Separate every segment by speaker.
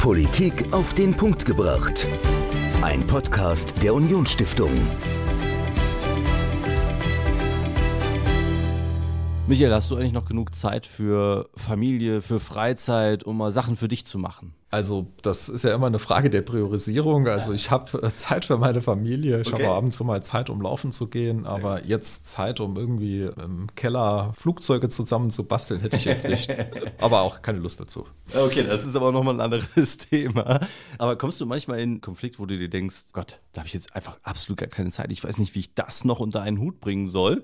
Speaker 1: Politik auf den Punkt gebracht. Ein Podcast der Unionsstiftung.
Speaker 2: Michael, hast du eigentlich noch genug Zeit für Familie, für Freizeit, um mal Sachen für dich zu machen?
Speaker 3: Also, das ist ja immer eine Frage der Priorisierung. Also, ich habe äh, Zeit für meine Familie. Ich okay. habe abends mal Zeit, um laufen zu gehen. Sehr aber gut. jetzt Zeit, um irgendwie im Keller Flugzeuge zusammen zu basteln, hätte ich jetzt nicht. aber auch keine Lust dazu.
Speaker 2: Okay, das ist aber nochmal ein anderes Thema. Aber kommst du manchmal in einen Konflikt, wo du dir denkst, Gott, da habe ich jetzt einfach absolut gar keine Zeit. Ich weiß nicht, wie ich das noch unter einen Hut bringen soll.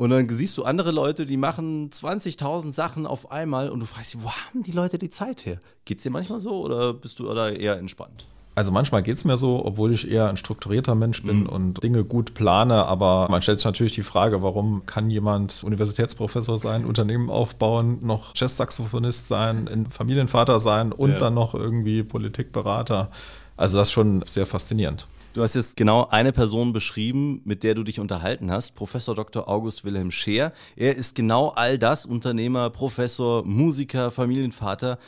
Speaker 2: Und dann siehst du andere Leute, die machen 20.000 Sachen auf einmal und du fragst dich, wo haben die Leute die Zeit her? Geht es dir manchmal so oder bist du da eher entspannt?
Speaker 3: Also manchmal geht es mir so, obwohl ich eher ein strukturierter Mensch bin mhm. und Dinge gut plane, aber man stellt sich natürlich die Frage, warum kann jemand Universitätsprofessor sein, Unternehmen aufbauen, noch Jazzsaxophonist sein, ein Familienvater sein und ja. dann noch irgendwie Politikberater. Also das ist schon sehr faszinierend.
Speaker 2: Du hast jetzt genau eine Person beschrieben, mit der du dich unterhalten hast, Professor Dr. August Wilhelm Scheer. Er ist genau all das, Unternehmer, Professor, Musiker, Familienvater.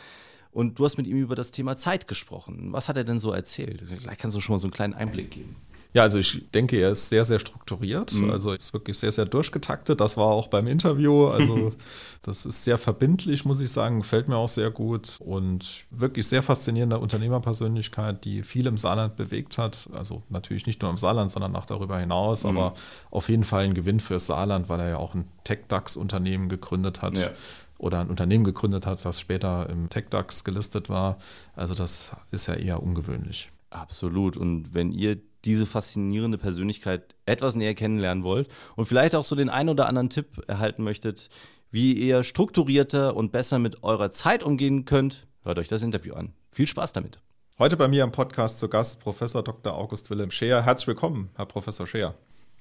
Speaker 2: Und du hast mit ihm über das Thema Zeit gesprochen. Was hat er denn so erzählt? Vielleicht kannst du schon mal so einen kleinen Einblick geben.
Speaker 3: Ja, also ich denke, er ist sehr, sehr strukturiert. Mhm. Also ist wirklich sehr, sehr durchgetaktet. Das war auch beim Interview. Also das ist sehr verbindlich, muss ich sagen. Gefällt mir auch sehr gut. Und wirklich sehr faszinierende Unternehmerpersönlichkeit, die viel im Saarland bewegt hat. Also natürlich nicht nur im Saarland, sondern auch darüber hinaus. Mhm. Aber auf jeden Fall ein Gewinn fürs Saarland, weil er ja auch ein Tech-DAX-Unternehmen gegründet hat. Ja oder ein Unternehmen gegründet hat, das später im TechDAX gelistet war. Also das ist ja eher ungewöhnlich.
Speaker 2: Absolut. Und wenn ihr diese faszinierende Persönlichkeit etwas näher kennenlernen wollt und vielleicht auch so den einen oder anderen Tipp erhalten möchtet, wie ihr strukturierter und besser mit eurer Zeit umgehen könnt, hört euch das Interview an. Viel Spaß damit.
Speaker 3: Heute bei mir im Podcast zu Gast Professor Dr. August Wilhelm Scheer. Herzlich willkommen, Herr Professor Scheer.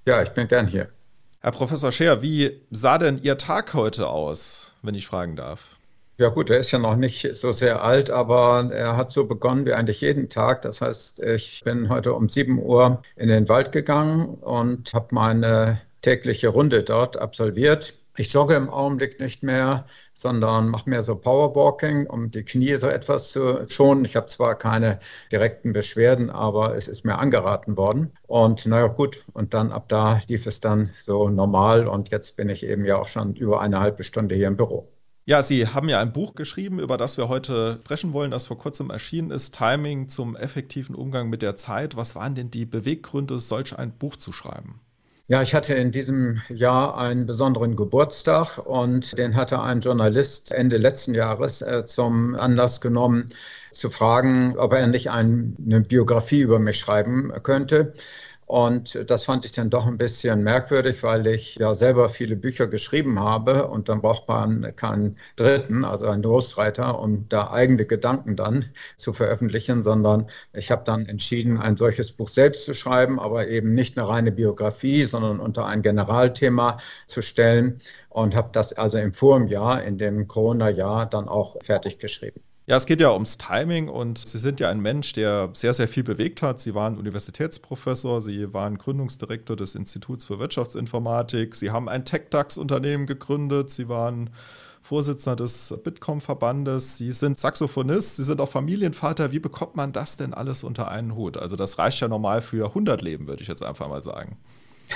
Speaker 4: Ja, ich bin gern hier.
Speaker 3: Herr Professor Scheer, wie sah denn Ihr Tag heute aus, wenn ich fragen darf?
Speaker 4: Ja gut, er ist ja noch nicht so sehr alt, aber er hat so begonnen wie eigentlich jeden Tag. Das heißt, ich bin heute um 7 Uhr in den Wald gegangen und habe meine tägliche Runde dort absolviert. Ich jogge im Augenblick nicht mehr, sondern mache mehr so Powerwalking, um die Knie so etwas zu schonen. Ich habe zwar keine direkten Beschwerden, aber es ist mir angeraten worden. Und naja, gut, und dann ab da lief es dann so normal und jetzt bin ich eben ja auch schon über eine halbe Stunde hier im Büro.
Speaker 3: Ja, Sie haben ja ein Buch geschrieben, über das wir heute sprechen wollen, das vor kurzem erschienen ist, Timing zum effektiven Umgang mit der Zeit. Was waren denn die Beweggründe, solch ein Buch zu schreiben?
Speaker 4: Ja, ich hatte in diesem Jahr einen besonderen Geburtstag und den hatte ein Journalist Ende letzten Jahres äh, zum Anlass genommen, zu fragen, ob er nicht ein, eine Biografie über mich schreiben könnte. Und das fand ich dann doch ein bisschen merkwürdig, weil ich ja selber viele Bücher geschrieben habe und dann braucht man keinen Dritten, also einen Ghostwriter, um da eigene Gedanken dann zu veröffentlichen, sondern ich habe dann entschieden, ein solches Buch selbst zu schreiben, aber eben nicht eine reine Biografie, sondern unter ein Generalthema zu stellen und habe das also im Vorjahr, in dem Corona-Jahr, dann auch fertig geschrieben.
Speaker 3: Ja, es geht ja ums Timing und Sie sind ja ein Mensch, der sehr, sehr viel bewegt hat. Sie waren Universitätsprofessor, Sie waren Gründungsdirektor des Instituts für Wirtschaftsinformatik, Sie haben ein TechDAX-Unternehmen gegründet, Sie waren Vorsitzender des Bitkom-Verbandes, Sie sind Saxophonist, Sie sind auch Familienvater. Wie bekommt man das denn alles unter einen Hut? Also das reicht ja normal für 100 Leben, würde ich jetzt einfach mal sagen.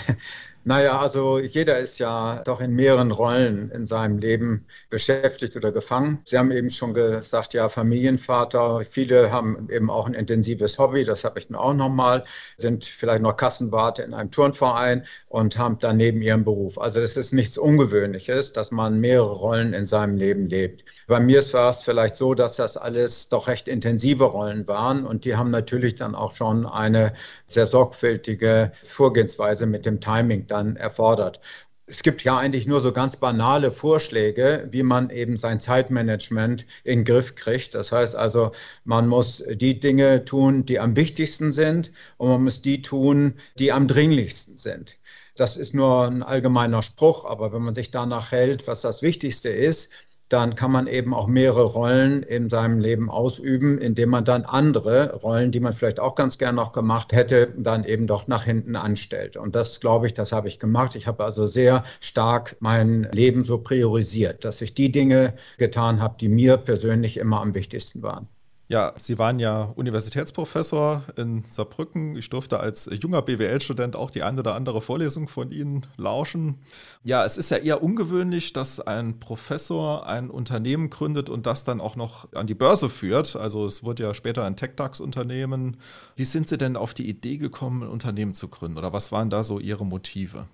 Speaker 4: Naja, also jeder ist ja doch in mehreren Rollen in seinem Leben beschäftigt oder gefangen. Sie haben eben schon gesagt, ja, Familienvater. Viele haben eben auch ein intensives Hobby, das habe ich dann auch nochmal, sind vielleicht noch Kassenwarte in einem Turnverein und haben daneben ihren Beruf. Also es ist nichts Ungewöhnliches, dass man mehrere Rollen in seinem Leben lebt. Bei mir war es vielleicht so, dass das alles doch recht intensive Rollen waren und die haben natürlich dann auch schon eine sehr sorgfältige Vorgehensweise mit dem Timing dann erfordert. Es gibt ja eigentlich nur so ganz banale Vorschläge, wie man eben sein Zeitmanagement in den Griff kriegt. Das heißt also, man muss die Dinge tun, die am wichtigsten sind und man muss die tun, die am dringlichsten sind. Das ist nur ein allgemeiner Spruch, aber wenn man sich danach hält, was das Wichtigste ist, dann kann man eben auch mehrere Rollen in seinem Leben ausüben, indem man dann andere Rollen, die man vielleicht auch ganz gern noch gemacht hätte, dann eben doch nach hinten anstellt. Und das, glaube ich, das habe ich gemacht. Ich habe also sehr stark mein Leben so priorisiert, dass ich die Dinge getan habe, die mir persönlich immer am wichtigsten waren.
Speaker 3: Ja, Sie waren ja Universitätsprofessor in Saarbrücken. Ich durfte als junger BWL-Student auch die eine oder andere Vorlesung von Ihnen lauschen. Ja, es ist ja eher ungewöhnlich, dass ein Professor ein Unternehmen gründet und das dann auch noch an die Börse führt. Also es wurde ja später ein TechDAX-Unternehmen. Wie sind Sie denn auf die Idee gekommen, ein Unternehmen zu gründen? Oder was waren da so Ihre Motive?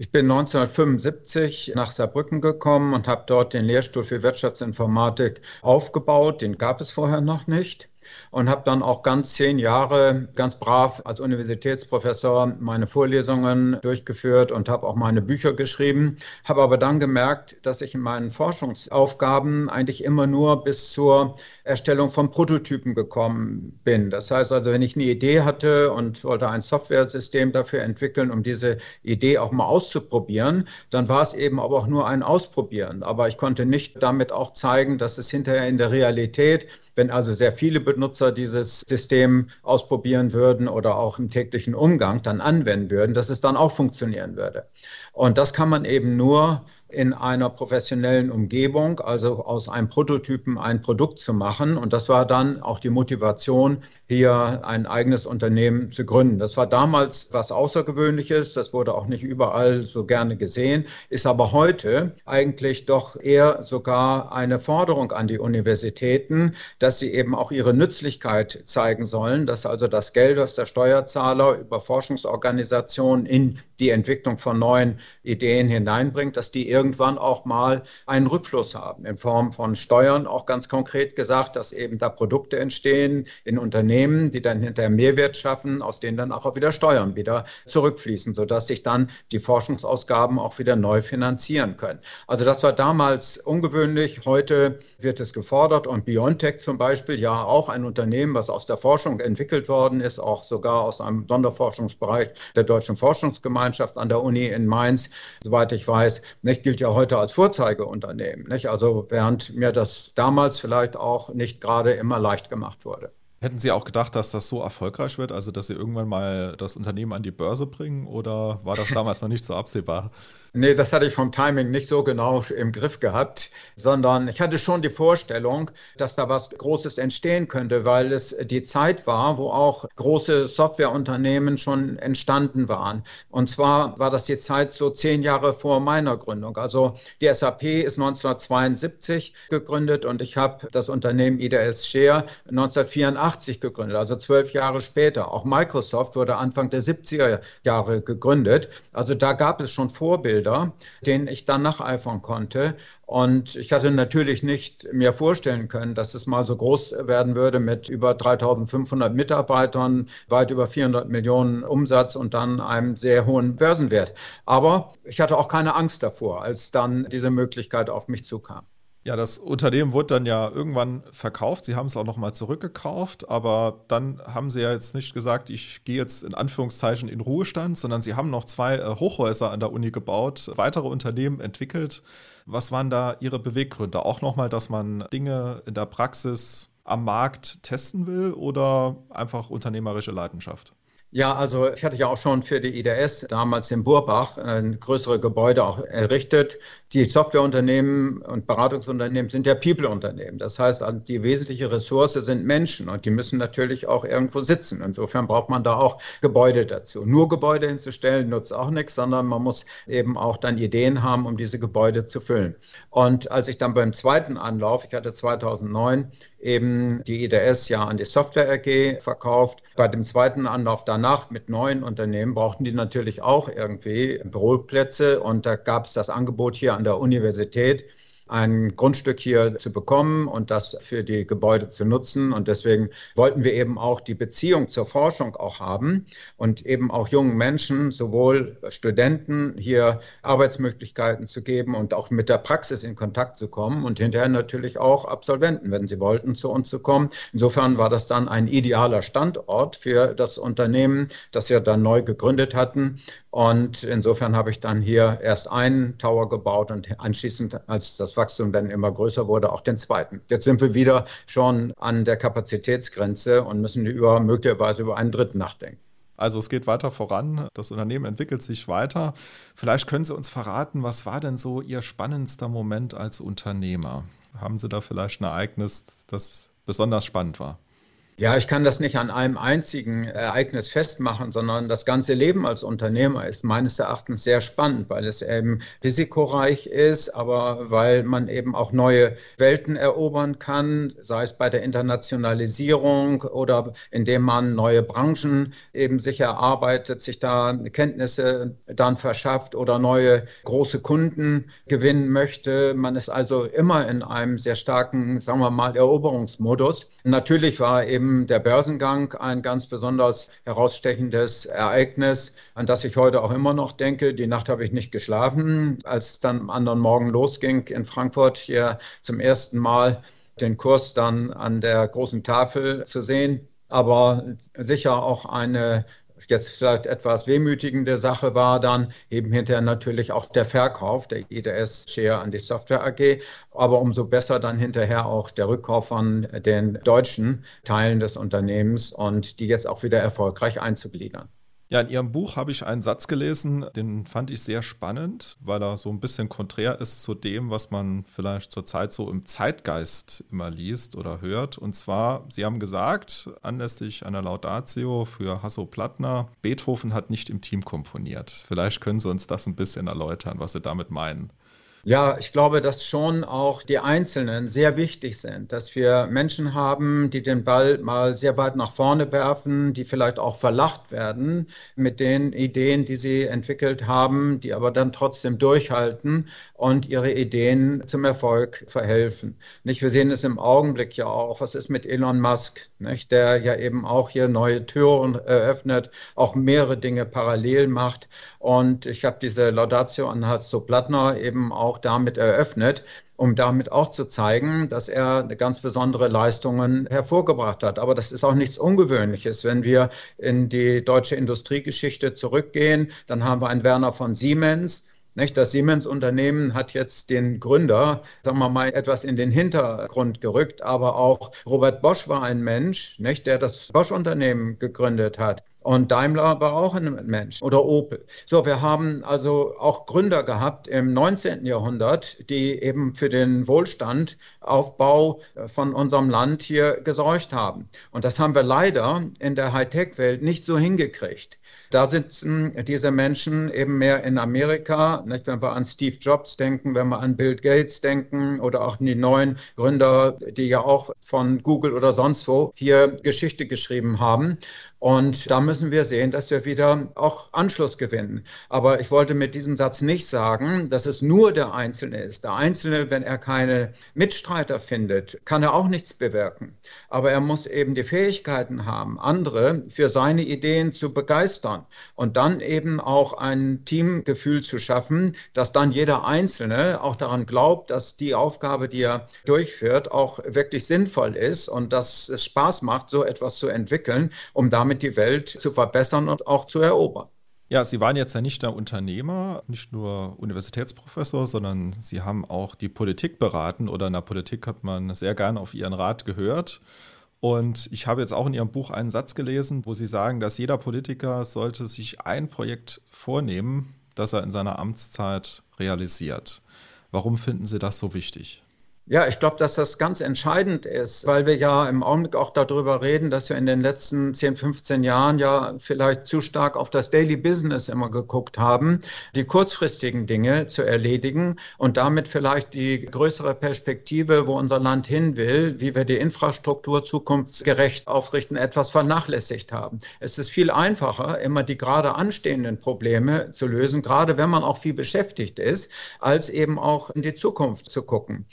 Speaker 4: Ich bin 1975 nach Saarbrücken gekommen und habe dort den Lehrstuhl für Wirtschaftsinformatik aufgebaut. Den gab es vorher noch nicht und habe dann auch ganz zehn Jahre ganz brav als Universitätsprofessor meine Vorlesungen durchgeführt und habe auch meine Bücher geschrieben, habe aber dann gemerkt, dass ich in meinen Forschungsaufgaben eigentlich immer nur bis zur Erstellung von Prototypen gekommen bin. Das heißt also, wenn ich eine Idee hatte und wollte ein Softwaresystem dafür entwickeln, um diese Idee auch mal auszuprobieren, dann war es eben aber auch nur ein Ausprobieren. Aber ich konnte nicht damit auch zeigen, dass es hinterher in der Realität wenn also sehr viele Benutzer dieses System ausprobieren würden oder auch im täglichen Umgang dann anwenden würden, dass es dann auch funktionieren würde. Und das kann man eben nur in einer professionellen Umgebung, also aus einem Prototypen ein Produkt zu machen. Und das war dann auch die Motivation, hier ein eigenes Unternehmen zu gründen. Das war damals was Außergewöhnliches, das wurde auch nicht überall so gerne gesehen, ist aber heute eigentlich doch eher sogar eine Forderung an die Universitäten, dass sie eben auch ihre Nützlichkeit zeigen sollen, dass also das Geld, das der Steuerzahler über Forschungsorganisationen in die Entwicklung von neuen Ideen hineinbringt, dass die irgendwann auch mal einen Rückfluss haben in Form von Steuern, auch ganz konkret gesagt, dass eben da Produkte entstehen in Unternehmen, die dann hinterher Mehrwert schaffen, aus denen dann auch wieder Steuern wieder zurückfließen, sodass sich dann die Forschungsausgaben auch wieder neu finanzieren können. Also das war damals ungewöhnlich. Heute wird es gefordert und BioNTech zum Beispiel, ja auch ein Unternehmen, was aus der Forschung entwickelt worden ist, auch sogar aus einem Sonderforschungsbereich der Deutschen Forschungsgemeinschaft Gemeinschaft an der Uni in Mainz, soweit ich weiß, nicht, gilt ja heute als Vorzeigeunternehmen. Nicht? Also während mir das damals vielleicht auch nicht gerade immer leicht gemacht wurde.
Speaker 3: Hätten Sie auch gedacht, dass das so erfolgreich wird, also dass Sie irgendwann mal das Unternehmen an die Börse bringen oder war das damals noch nicht so absehbar?
Speaker 4: Nee, das hatte ich vom Timing nicht so genau im Griff gehabt, sondern ich hatte schon die Vorstellung, dass da was Großes entstehen könnte, weil es die Zeit war, wo auch große Softwareunternehmen schon entstanden waren. Und zwar war das die Zeit so zehn Jahre vor meiner Gründung. Also die SAP ist 1972 gegründet und ich habe das Unternehmen IDS Share 1984 gegründet, also zwölf Jahre später. Auch Microsoft wurde Anfang der 70er Jahre gegründet. Also da gab es schon Vorbilder. Vorbilder, denen ich dann nacheifern konnte. Und ich hatte natürlich nicht mir vorstellen können, dass es mal so groß werden würde mit über 3500 Mitarbeitern, weit über 400 Millionen Umsatz und dann einem sehr hohen Börsenwert. Aber ich hatte auch keine Angst davor, als dann diese Möglichkeit auf mich zukam.
Speaker 3: Ja, das Unternehmen wurde dann ja irgendwann verkauft. Sie haben es auch nochmal zurückgekauft, aber dann haben Sie ja jetzt nicht gesagt, ich gehe jetzt in Anführungszeichen in Ruhestand, sondern Sie haben noch zwei äh, Hochhäuser an der Uni gebaut, weitere Unternehmen entwickelt. Was waren da Ihre Beweggründe? Auch nochmal, dass man Dinge in der Praxis am Markt testen will oder einfach unternehmerische Leidenschaft?
Speaker 4: Ja, also ich hatte ja auch schon für die IDS damals in Burbach ein größere Gebäude auch errichtet. Die Softwareunternehmen und Beratungsunternehmen sind ja People-Unternehmen. Das heißt, die wesentliche Ressource sind Menschen und die müssen natürlich auch irgendwo sitzen. Insofern braucht man da auch Gebäude dazu. Nur Gebäude hinzustellen nutzt auch nichts, sondern man muss eben auch dann Ideen haben, um diese Gebäude zu füllen. Und als ich dann beim zweiten Anlauf, ich hatte 2009 eben die IDS ja an die Software AG verkauft. Bei dem zweiten Anlauf danach mit neuen Unternehmen brauchten die natürlich auch irgendwie Büroplätze und da gab es das Angebot hier an der Universität ein Grundstück hier zu bekommen und das für die Gebäude zu nutzen. Und deswegen wollten wir eben auch die Beziehung zur Forschung auch haben und eben auch jungen Menschen, sowohl Studenten hier Arbeitsmöglichkeiten zu geben und auch mit der Praxis in Kontakt zu kommen und hinterher natürlich auch Absolventen, wenn sie wollten, zu uns zu kommen. Insofern war das dann ein idealer Standort für das Unternehmen, das wir dann neu gegründet hatten. Und insofern habe ich dann hier erst einen Tower gebaut und anschließend, als das Wachstum dann immer größer wurde, auch den zweiten. Jetzt sind wir wieder schon an der Kapazitätsgrenze und müssen über, möglicherweise über einen dritten nachdenken.
Speaker 3: Also es geht weiter voran, das Unternehmen entwickelt sich weiter. Vielleicht können Sie uns verraten, was war denn so Ihr spannendster Moment als Unternehmer? Haben Sie da vielleicht ein Ereignis, das besonders spannend war?
Speaker 4: Ja, ich kann das nicht an einem einzigen Ereignis festmachen, sondern das ganze Leben als Unternehmer ist meines Erachtens sehr spannend, weil es eben risikoreich ist, aber weil man eben auch neue Welten erobern kann, sei es bei der Internationalisierung oder indem man neue Branchen eben sich erarbeitet, sich da Kenntnisse dann verschafft oder neue große Kunden gewinnen möchte. Man ist also immer in einem sehr starken, sagen wir mal, Eroberungsmodus. Natürlich war eben der Börsengang ein ganz besonders herausstechendes Ereignis, an das ich heute auch immer noch denke. Die Nacht habe ich nicht geschlafen, als es dann am anderen Morgen losging in Frankfurt hier zum ersten Mal den Kurs dann an der großen Tafel zu sehen. Aber sicher auch eine jetzt vielleicht etwas wehmütigende Sache war dann eben hinterher natürlich auch der Verkauf der IDS-Share an die Software AG, aber umso besser dann hinterher auch der Rückkauf von den deutschen Teilen des Unternehmens und die jetzt auch wieder erfolgreich einzugliedern.
Speaker 3: Ja, in Ihrem Buch habe ich einen Satz gelesen, den fand ich sehr spannend, weil er so ein bisschen konträr ist zu dem, was man vielleicht zurzeit so im Zeitgeist immer liest oder hört. Und zwar, Sie haben gesagt, anlässlich einer Laudatio für Hasso Plattner, Beethoven hat nicht im Team komponiert. Vielleicht können Sie uns das ein bisschen erläutern, was Sie damit meinen.
Speaker 4: Ja, ich glaube, dass schon auch die Einzelnen sehr wichtig sind, dass wir Menschen haben, die den Ball mal sehr weit nach vorne werfen, die vielleicht auch verlacht werden mit den Ideen, die sie entwickelt haben, die aber dann trotzdem durchhalten und ihre Ideen zum Erfolg verhelfen. Nicht? Wir sehen es im Augenblick ja auch, was ist mit Elon Musk, nicht? der ja eben auch hier neue Türen eröffnet, auch mehrere Dinge parallel macht. Und ich habe diese Laudatio an Hasso Plattner eben auch damit eröffnet, um damit auch zu zeigen, dass er ganz besondere Leistungen hervorgebracht hat. Aber das ist auch nichts Ungewöhnliches. Wenn wir in die deutsche Industriegeschichte zurückgehen, dann haben wir einen Werner von Siemens, das Siemens-Unternehmen hat jetzt den Gründer, sagen wir mal, etwas in den Hintergrund gerückt, aber auch Robert Bosch war ein Mensch, nicht, der das Bosch-Unternehmen gegründet hat. Und Daimler war auch ein Mensch oder Opel. So, wir haben also auch Gründer gehabt im 19. Jahrhundert, die eben für den Wohlstandaufbau von unserem Land hier gesorgt haben. Und das haben wir leider in der Hightech-Welt nicht so hingekriegt. Da sitzen diese Menschen eben mehr in Amerika. Nicht? Wenn wir an Steve Jobs denken, wenn wir an Bill Gates denken oder auch an die neuen Gründer, die ja auch von Google oder sonst wo hier Geschichte geschrieben haben. Und da müssen wir sehen, dass wir wieder auch Anschluss gewinnen. Aber ich wollte mit diesem Satz nicht sagen, dass es nur der Einzelne ist. Der Einzelne, wenn er keine Mitstreiter findet, kann er auch nichts bewirken. Aber er muss eben die Fähigkeiten haben, andere für seine Ideen zu begeistern und dann eben auch ein Teamgefühl zu schaffen, dass dann jeder Einzelne auch daran glaubt, dass die Aufgabe, die er durchführt, auch wirklich sinnvoll ist und dass es Spaß macht, so etwas zu entwickeln, um damit damit die Welt zu verbessern und auch zu erobern.
Speaker 3: Ja, Sie waren jetzt ja nicht der Unternehmer, nicht nur Universitätsprofessor, sondern Sie haben auch die Politik beraten oder in der Politik hat man sehr gerne auf Ihren Rat gehört. Und ich habe jetzt auch in Ihrem Buch einen Satz gelesen, wo Sie sagen, dass jeder Politiker sollte sich ein Projekt vornehmen, das er in seiner Amtszeit realisiert. Warum finden Sie das so wichtig?
Speaker 4: Ja, ich glaube, dass das ganz entscheidend ist, weil wir ja im Augenblick auch darüber reden, dass wir in den letzten 10, 15 Jahren ja vielleicht zu stark auf das Daily Business immer geguckt haben, die kurzfristigen Dinge zu erledigen und damit vielleicht die größere Perspektive, wo unser Land hin will, wie wir die Infrastruktur zukunftsgerecht aufrichten, etwas vernachlässigt haben. Es ist viel einfacher, immer die gerade anstehenden Probleme zu lösen, gerade wenn man auch viel beschäftigt ist, als eben auch in die Zukunft zu gucken.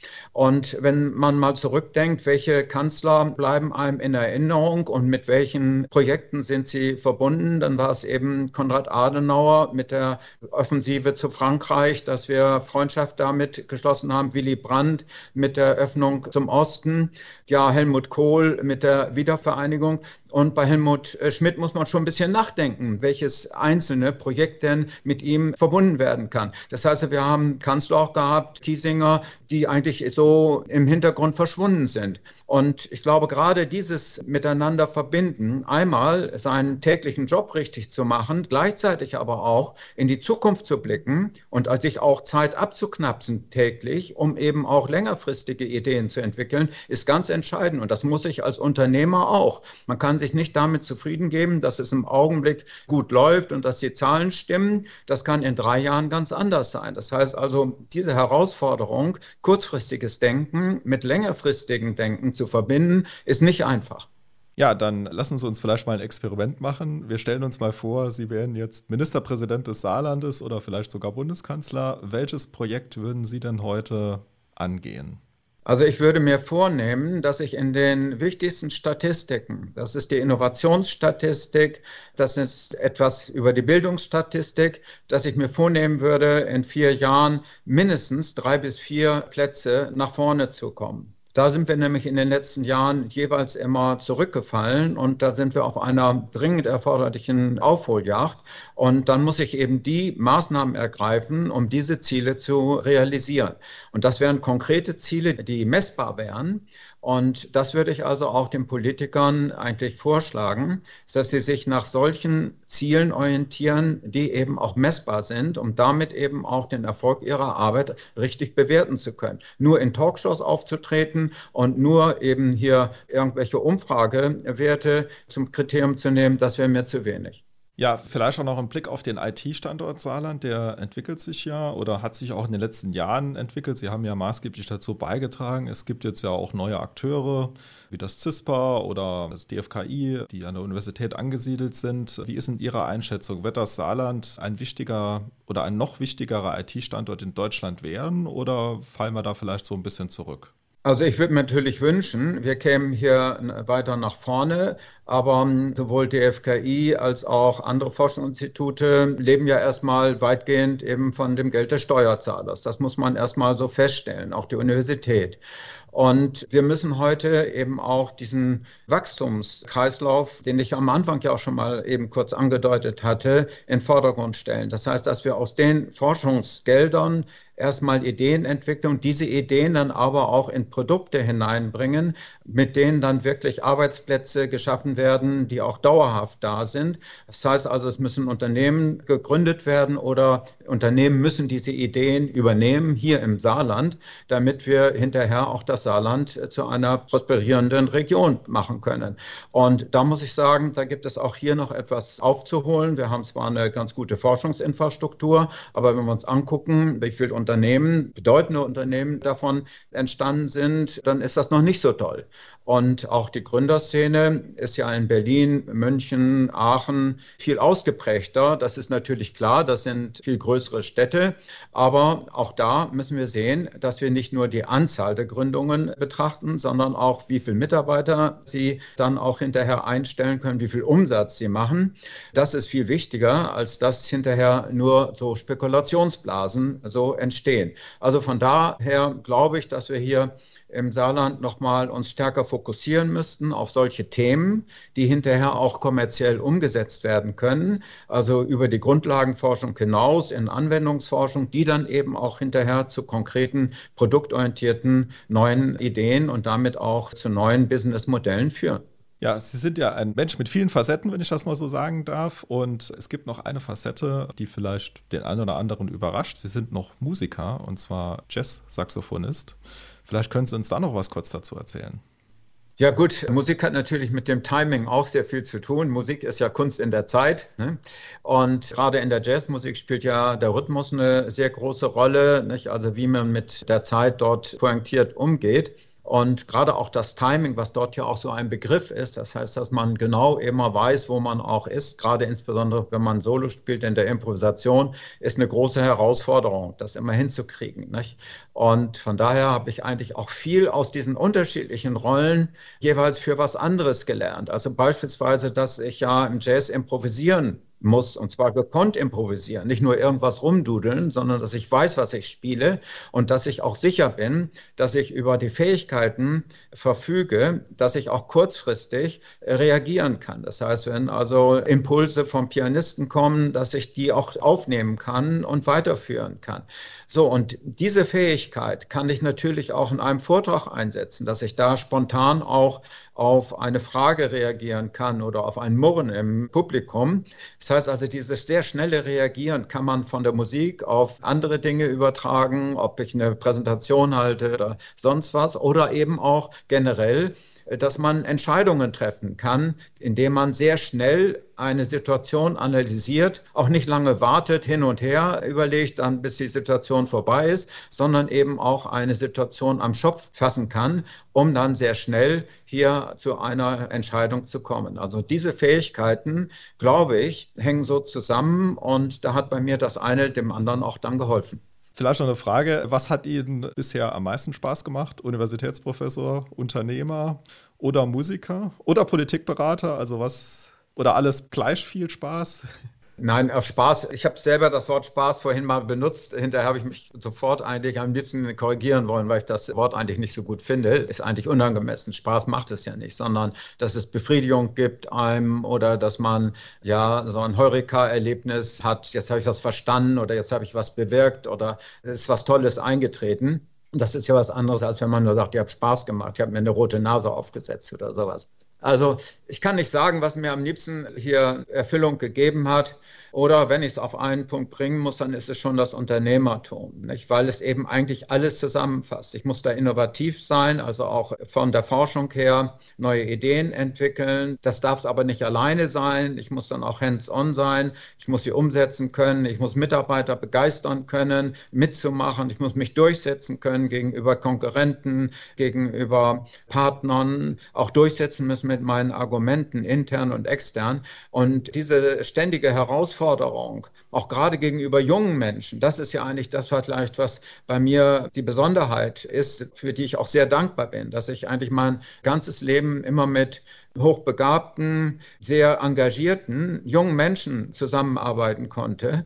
Speaker 4: Und wenn man mal zurückdenkt, welche Kanzler bleiben einem in Erinnerung und mit welchen Projekten sind sie verbunden, dann war es eben Konrad Adenauer mit der Offensive zu Frankreich, dass wir Freundschaft damit geschlossen haben, Willy Brandt mit der Öffnung zum Osten, ja, Helmut Kohl mit der Wiedervereinigung. Und bei Helmut äh, Schmidt muss man schon ein bisschen nachdenken, welches einzelne Projekt denn mit ihm verbunden werden kann. Das heißt, wir haben Kanzler auch gehabt, Kiesinger, die eigentlich so im Hintergrund verschwunden sind. Und ich glaube, gerade dieses Miteinander verbinden, einmal seinen täglichen Job richtig zu machen, gleichzeitig aber auch in die Zukunft zu blicken und sich auch Zeit abzuknapsen täglich, um eben auch längerfristige Ideen zu entwickeln, ist ganz entscheidend. Und das muss ich als Unternehmer auch. Man kann sich nicht damit zufrieden geben, dass es im Augenblick gut läuft und dass die Zahlen stimmen. Das kann in drei Jahren ganz anders sein. Das heißt also, diese Herausforderung, kurzfristiges Denken mit längerfristigen Denken zu verbinden, ist nicht einfach.
Speaker 3: Ja, dann lassen Sie uns vielleicht mal ein Experiment machen. Wir stellen uns mal vor, Sie wären jetzt Ministerpräsident des Saarlandes oder vielleicht sogar Bundeskanzler. Welches Projekt würden Sie denn heute angehen?
Speaker 4: Also ich würde mir vornehmen, dass ich in den wichtigsten Statistiken, das ist die Innovationsstatistik, das ist etwas über die Bildungsstatistik, dass ich mir vornehmen würde, in vier Jahren mindestens drei bis vier Plätze nach vorne zu kommen. Da sind wir nämlich in den letzten Jahren jeweils immer zurückgefallen und da sind wir auf einer dringend erforderlichen Aufholjagd. Und dann muss ich eben die Maßnahmen ergreifen, um diese Ziele zu realisieren. Und das wären konkrete Ziele, die messbar wären und das würde ich also auch den Politikern eigentlich vorschlagen, dass sie sich nach solchen Zielen orientieren, die eben auch messbar sind, um damit eben auch den Erfolg ihrer Arbeit richtig bewerten zu können. Nur in Talkshows aufzutreten und nur eben hier irgendwelche Umfragewerte zum Kriterium zu nehmen, das wäre mir zu wenig.
Speaker 3: Ja, vielleicht auch noch ein Blick auf den IT-Standort Saarland. Der entwickelt sich ja oder hat sich auch in den letzten Jahren entwickelt. Sie haben ja maßgeblich dazu beigetragen. Es gibt jetzt ja auch neue Akteure wie das CISPA oder das DFKI, die an der Universität angesiedelt sind. Wie ist in Ihrer Einschätzung? Wird das Saarland ein wichtiger oder ein noch wichtigerer IT-Standort in Deutschland werden oder fallen wir da vielleicht so ein bisschen zurück?
Speaker 4: Also ich würde mir natürlich wünschen, wir kämen hier weiter nach vorne, aber ähm, sowohl DFKI als auch andere Forschungsinstitute leben ja erstmal weitgehend eben von dem Geld des Steuerzahlers. Das muss man erstmal so feststellen, auch die Universität. Und wir müssen heute eben auch diesen Wachstumskreislauf, den ich am Anfang ja auch schon mal eben kurz angedeutet hatte, in Vordergrund stellen. Das heißt, dass wir aus den Forschungsgeldern erstmal Ideen entwickeln diese Ideen dann aber auch in Produkte hineinbringen, mit denen dann wirklich Arbeitsplätze geschaffen werden, die auch dauerhaft da sind. Das heißt also, es müssen Unternehmen gegründet werden oder Unternehmen müssen diese Ideen übernehmen hier im Saarland, damit wir hinterher auch das Saarland zu einer prosperierenden Region machen können. Und da muss ich sagen, da gibt es auch hier noch etwas aufzuholen. Wir haben zwar eine ganz gute Forschungsinfrastruktur, aber wenn wir uns angucken, wie viel Unternehmen, bedeutende Unternehmen davon entstanden sind, dann ist das noch nicht so toll. Und auch die Gründerszene ist ja in Berlin, München, Aachen viel ausgeprägter. Das ist natürlich klar, das sind viel größere Städte. Aber auch da müssen wir sehen, dass wir nicht nur die Anzahl der Gründungen betrachten, sondern auch, wie viele Mitarbeiter sie dann auch hinterher einstellen können, wie viel Umsatz sie machen. Das ist viel wichtiger, als dass hinterher nur so Spekulationsblasen so entstehen. Also von daher glaube ich, dass wir hier im Saarland nochmal uns stärker fokussieren müssten auf solche Themen, die hinterher auch kommerziell umgesetzt werden können, also über die Grundlagenforschung hinaus in Anwendungsforschung, die dann eben auch hinterher zu konkreten produktorientierten neuen Ideen und damit auch zu neuen Businessmodellen führen.
Speaker 3: Ja, Sie sind ja ein Mensch mit vielen Facetten, wenn ich das mal so sagen darf. Und es gibt noch eine Facette, die vielleicht den einen oder anderen überrascht. Sie sind noch Musiker und zwar Jazz-Saxophonist. Vielleicht können Sie uns da noch was kurz dazu erzählen.
Speaker 4: Ja gut, Musik hat natürlich mit dem Timing auch sehr viel zu tun. Musik ist ja Kunst in der Zeit. Ne? Und gerade in der Jazzmusik spielt ja der Rhythmus eine sehr große Rolle. Nicht? Also wie man mit der Zeit dort pointiert umgeht. Und gerade auch das Timing, was dort ja auch so ein Begriff ist, das heißt, dass man genau immer weiß, wo man auch ist, gerade insbesondere wenn man Solo spielt in der Improvisation, ist eine große Herausforderung, das immer hinzukriegen. Nicht? Und von daher habe ich eigentlich auch viel aus diesen unterschiedlichen Rollen jeweils für was anderes gelernt. Also beispielsweise, dass ich ja im Jazz improvisieren muss und zwar gekonnt improvisieren, nicht nur irgendwas rumdudeln, sondern dass ich weiß, was ich spiele und dass ich auch sicher bin, dass ich über die Fähigkeiten verfüge, dass ich auch kurzfristig reagieren kann. Das heißt, wenn also Impulse vom Pianisten kommen, dass ich die auch aufnehmen kann und weiterführen kann. So, und diese Fähigkeit kann ich natürlich auch in einem Vortrag einsetzen, dass ich da spontan auch auf eine Frage reagieren kann oder auf ein Murren im Publikum. Das heißt also, dieses sehr schnelle Reagieren kann man von der Musik auf andere Dinge übertragen, ob ich eine Präsentation halte oder sonst was, oder eben auch generell dass man Entscheidungen treffen kann, indem man sehr schnell eine Situation analysiert, auch nicht lange wartet, hin und her überlegt, dann bis die Situation vorbei ist, sondern eben auch eine Situation am Schopf fassen kann, um dann sehr schnell hier zu einer Entscheidung zu kommen. Also diese Fähigkeiten, glaube ich, hängen so zusammen und da hat bei mir das eine dem anderen auch dann geholfen.
Speaker 3: Vielleicht noch eine Frage. Was hat Ihnen bisher am meisten Spaß gemacht? Universitätsprofessor, Unternehmer oder Musiker oder Politikberater? Also was oder alles gleich viel Spaß?
Speaker 4: Nein, auf Spaß. Ich habe selber das Wort Spaß vorhin mal benutzt. Hinterher habe ich mich sofort eigentlich am liebsten korrigieren wollen, weil ich das Wort eigentlich nicht so gut finde. Ist eigentlich unangemessen. Spaß macht es ja nicht, sondern dass es Befriedigung gibt einem oder dass man ja so ein Heureka-Erlebnis hat. Jetzt habe ich das verstanden oder jetzt habe ich was bewirkt oder es ist was Tolles eingetreten. Das ist ja was anderes, als wenn man nur sagt, ich habe Spaß gemacht, ich habe mir eine rote Nase aufgesetzt oder sowas. Also ich kann nicht sagen, was mir am liebsten hier Erfüllung gegeben hat. Oder wenn ich es auf einen Punkt bringen muss, dann ist es schon das Unternehmertum, nicht? weil es eben eigentlich alles zusammenfasst. Ich muss da innovativ sein, also auch von der Forschung her neue Ideen entwickeln. Das darf es aber nicht alleine sein. Ich muss dann auch hands-on sein. Ich muss sie umsetzen können. Ich muss Mitarbeiter begeistern können, mitzumachen. Ich muss mich durchsetzen können gegenüber Konkurrenten, gegenüber Partnern, auch durchsetzen müssen mit meinen Argumenten intern und extern. Und diese ständige Herausforderung, Herausforderung, auch gerade gegenüber jungen Menschen. Das ist ja eigentlich das vielleicht, was bei mir die Besonderheit ist, für die ich auch sehr dankbar bin, dass ich eigentlich mein ganzes Leben immer mit hochbegabten, sehr engagierten jungen Menschen zusammenarbeiten konnte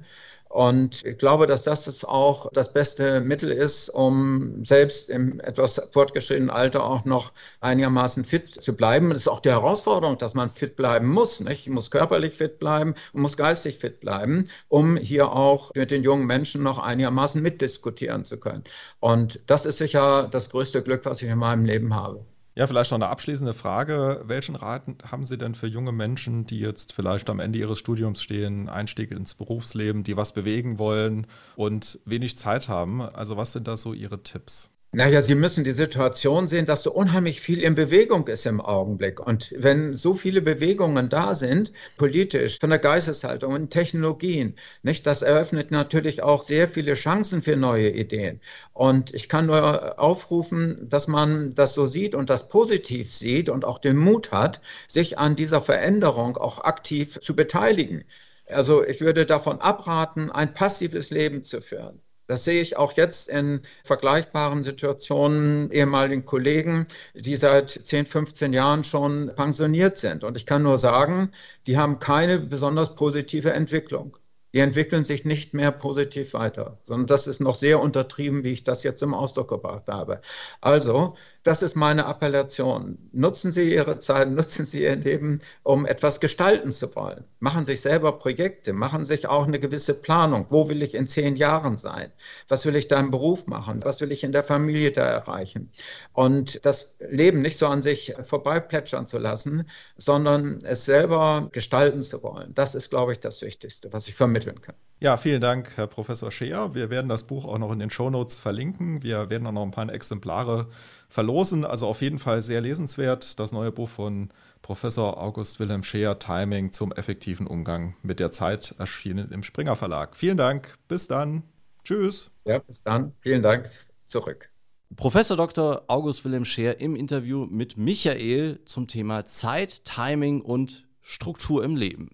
Speaker 4: und ich glaube, dass das auch das beste Mittel ist, um selbst im etwas fortgeschrittenen Alter auch noch einigermaßen fit zu bleiben. Das ist auch die Herausforderung, dass man fit bleiben muss. Nicht? Ich muss körperlich fit bleiben und muss geistig fit bleiben, um hier auch mit den jungen Menschen noch einigermaßen mitdiskutieren zu können. Und das ist sicher das größte Glück, was ich in meinem Leben habe.
Speaker 3: Ja, vielleicht noch eine abschließende Frage. Welchen Rat haben Sie denn für junge Menschen, die jetzt vielleicht am Ende ihres Studiums stehen, Einstieg ins Berufsleben, die was bewegen wollen und wenig Zeit haben? Also was sind da so Ihre Tipps?
Speaker 4: Naja, Sie müssen die Situation sehen, dass so unheimlich viel in Bewegung ist im Augenblick. Und wenn so viele Bewegungen da sind, politisch, von der Geisteshaltung und Technologien, nicht, das eröffnet natürlich auch sehr viele Chancen für neue Ideen. Und ich kann nur aufrufen, dass man das so sieht und das positiv sieht und auch den Mut hat, sich an dieser Veränderung auch aktiv zu beteiligen. Also ich würde davon abraten, ein passives Leben zu führen. Das sehe ich auch jetzt in vergleichbaren Situationen ehemaligen Kollegen, die seit 10, 15 Jahren schon pensioniert sind. Und ich kann nur sagen, die haben keine besonders positive Entwicklung. Die entwickeln sich nicht mehr positiv weiter, sondern das ist noch sehr untertrieben, wie ich das jetzt im Ausdruck gebracht habe. Also das ist meine Appellation. Nutzen Sie Ihre Zeit, nutzen Sie Ihr Leben, um etwas gestalten zu wollen. Machen sich selber Projekte, machen sich auch eine gewisse Planung. Wo will ich in zehn Jahren sein? Was will ich da im Beruf machen? Was will ich in der Familie da erreichen? Und das Leben nicht so an sich vorbeiplätschern zu lassen, sondern es selber gestalten zu wollen. Das ist, glaube ich, das Wichtigste, was ich vermitteln kann.
Speaker 3: Ja, vielen Dank, Herr Professor Scheer. Wir werden das Buch auch noch in den Shownotes verlinken. Wir werden auch noch ein paar Exemplare verlosen. Also auf jeden Fall sehr lesenswert. Das neue Buch von Professor August Wilhelm Scheer, Timing zum effektiven Umgang mit der Zeit, erschienen im Springer Verlag. Vielen Dank. Bis dann. Tschüss.
Speaker 4: Ja, bis dann. Vielen Dank. Zurück.
Speaker 2: Professor Dr. August Wilhelm Scheer im Interview mit Michael zum Thema Zeit, Timing und Struktur im Leben.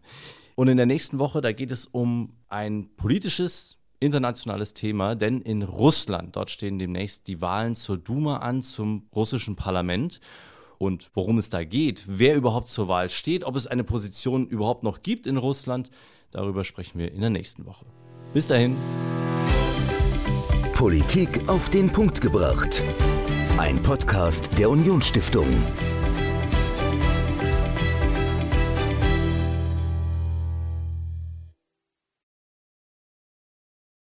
Speaker 2: Und in der nächsten Woche, da geht es um ein politisches internationales Thema, denn in Russland, dort stehen demnächst die Wahlen zur Duma an, zum russischen Parlament. und worum es da geht, wer überhaupt zur Wahl steht, ob es eine Position überhaupt noch gibt in Russland, darüber sprechen wir in der nächsten Woche. Bis dahin.
Speaker 1: Politik auf den Punkt gebracht. Ein Podcast der Unionsstiftung.